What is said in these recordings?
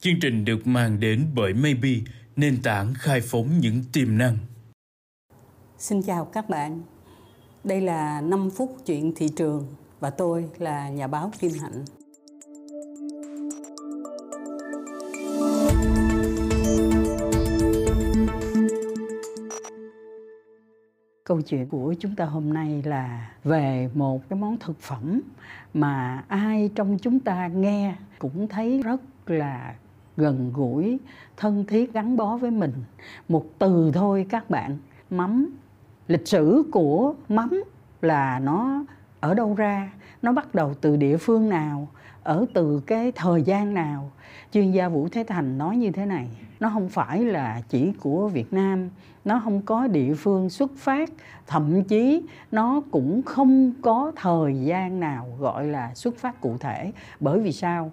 Chương trình được mang đến bởi Maybe, nền tảng khai phóng những tiềm năng. Xin chào các bạn. Đây là 5 phút chuyện thị trường và tôi là nhà báo Kim Hạnh. Câu chuyện của chúng ta hôm nay là về một cái món thực phẩm mà ai trong chúng ta nghe cũng thấy rất là gần gũi, thân thiết gắn bó với mình. Một từ thôi các bạn, mắm. Lịch sử của mắm là nó ở đâu ra, nó bắt đầu từ địa phương nào, ở từ cái thời gian nào. Chuyên gia Vũ Thế Thành nói như thế này, nó không phải là chỉ của Việt Nam, nó không có địa phương xuất phát, thậm chí nó cũng không có thời gian nào gọi là xuất phát cụ thể. Bởi vì sao?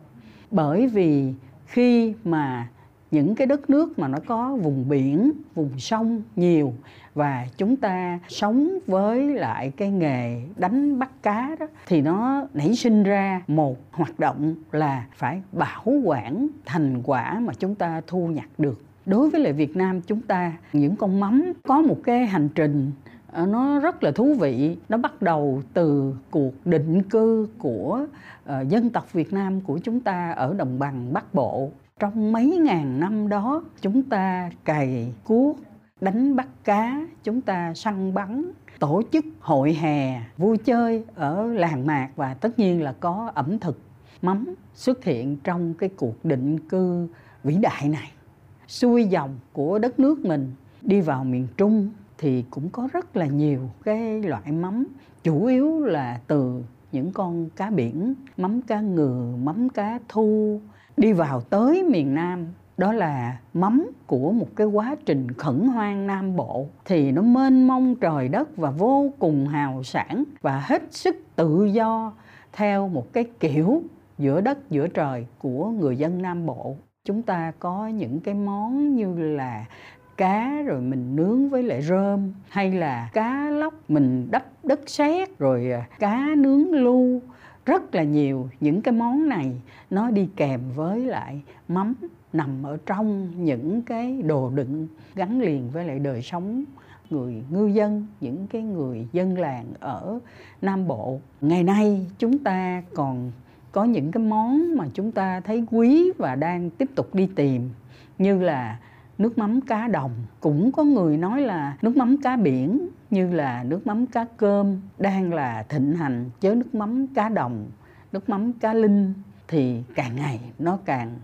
Bởi vì khi mà những cái đất nước mà nó có vùng biển, vùng sông nhiều và chúng ta sống với lại cái nghề đánh bắt cá đó, thì nó nảy sinh ra một hoạt động là phải bảo quản thành quả mà chúng ta thu nhặt được. Đối với lại Việt Nam chúng ta, những con mắm có một cái hành trình Ờ, nó rất là thú vị. Nó bắt đầu từ cuộc định cư của uh, dân tộc Việt Nam của chúng ta ở đồng bằng Bắc Bộ. Trong mấy ngàn năm đó chúng ta cày cuốc đánh bắt cá chúng ta săn bắn tổ chức hội hè vui chơi ở làng mạc và tất nhiên là có ẩm thực mắm xuất hiện trong cái cuộc định cư vĩ đại này. Xuôi dòng của đất nước mình đi vào miền trung thì cũng có rất là nhiều cái loại mắm, chủ yếu là từ những con cá biển, mắm cá ngừ, mắm cá thu, đi vào tới miền Nam đó là mắm của một cái quá trình khẩn hoang Nam Bộ thì nó mênh mông trời đất và vô cùng hào sản và hết sức tự do theo một cái kiểu giữa đất, giữa trời của người dân Nam Bộ. Chúng ta có những cái món như là cá rồi mình nướng với lại rơm, hay là cá lóc mình đắp đất sét rồi à, cá nướng lu. Rất là nhiều những cái món này nó đi kèm với lại mắm nằm ở trong những cái đồ đựng gắn liền với lại đời sống người ngư dân, những cái người dân làng ở nam bộ. Ngày nay chúng ta còn có những cái món mà chúng ta thấy quý và đang tiếp tục đi tìm, như là nước mắm cá đồng. Cũng có người nói là nước mắm cá biển như là nước mắm cá cơm đang là thịnh hành chớ nước mắm cá đồng, nước mắm cá linh. Thì càng ngày nó càng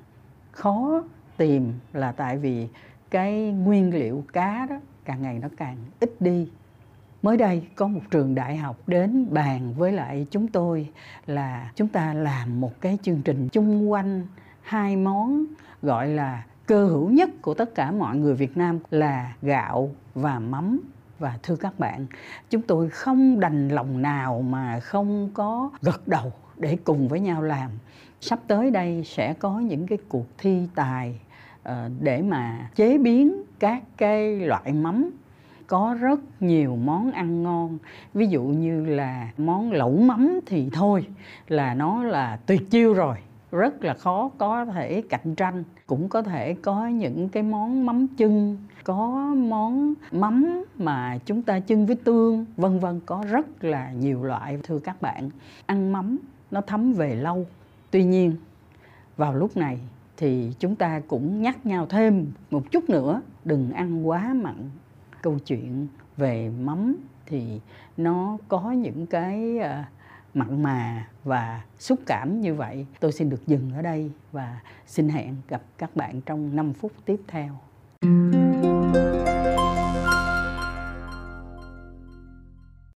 khó tìm là tại vì cái nguyên liệu cá đó càng ngày nó càng ít đi. Mới đây có một trường đại học đến bàn với lại chúng tôi là chúng ta làm một cái chương trình chung quanh hai món, gọi là cơ hữu nhất của tất cả mọi người Việt Nam là gạo và mắm và thưa các bạn, chúng tôi không đành lòng nào mà không có gật đầu để cùng với nhau làm. Sắp tới đây sẽ có những cái cuộc thi tài ờ, để mà chế biến các cái loại mắm. Có rất nhiều món ăn ngon, ví dụ như là món lẩu mắm thì thôi, là nó là tuyệt chiêu rồi rất là khó có thể cạnh tranh. Cũng có thể có những cái món mắm chưng, có món mắm mà chúng ta chưng với tương, vân vân, có rất là nhiều loại, thưa các bạn. Ăn mắm nó thấm về lâu. Tuy nhiên, vào lúc này thì chúng ta cũng nhắc nhau thêm một chút nữa, đừng ăn quá mặn. Câu chuyện về mắm thì nó có những cái à, mặn mà và xúc cảm như vậy. Tôi xin được dừng ở đây và xin hẹn gặp các bạn trong 5 phút tiếp theo.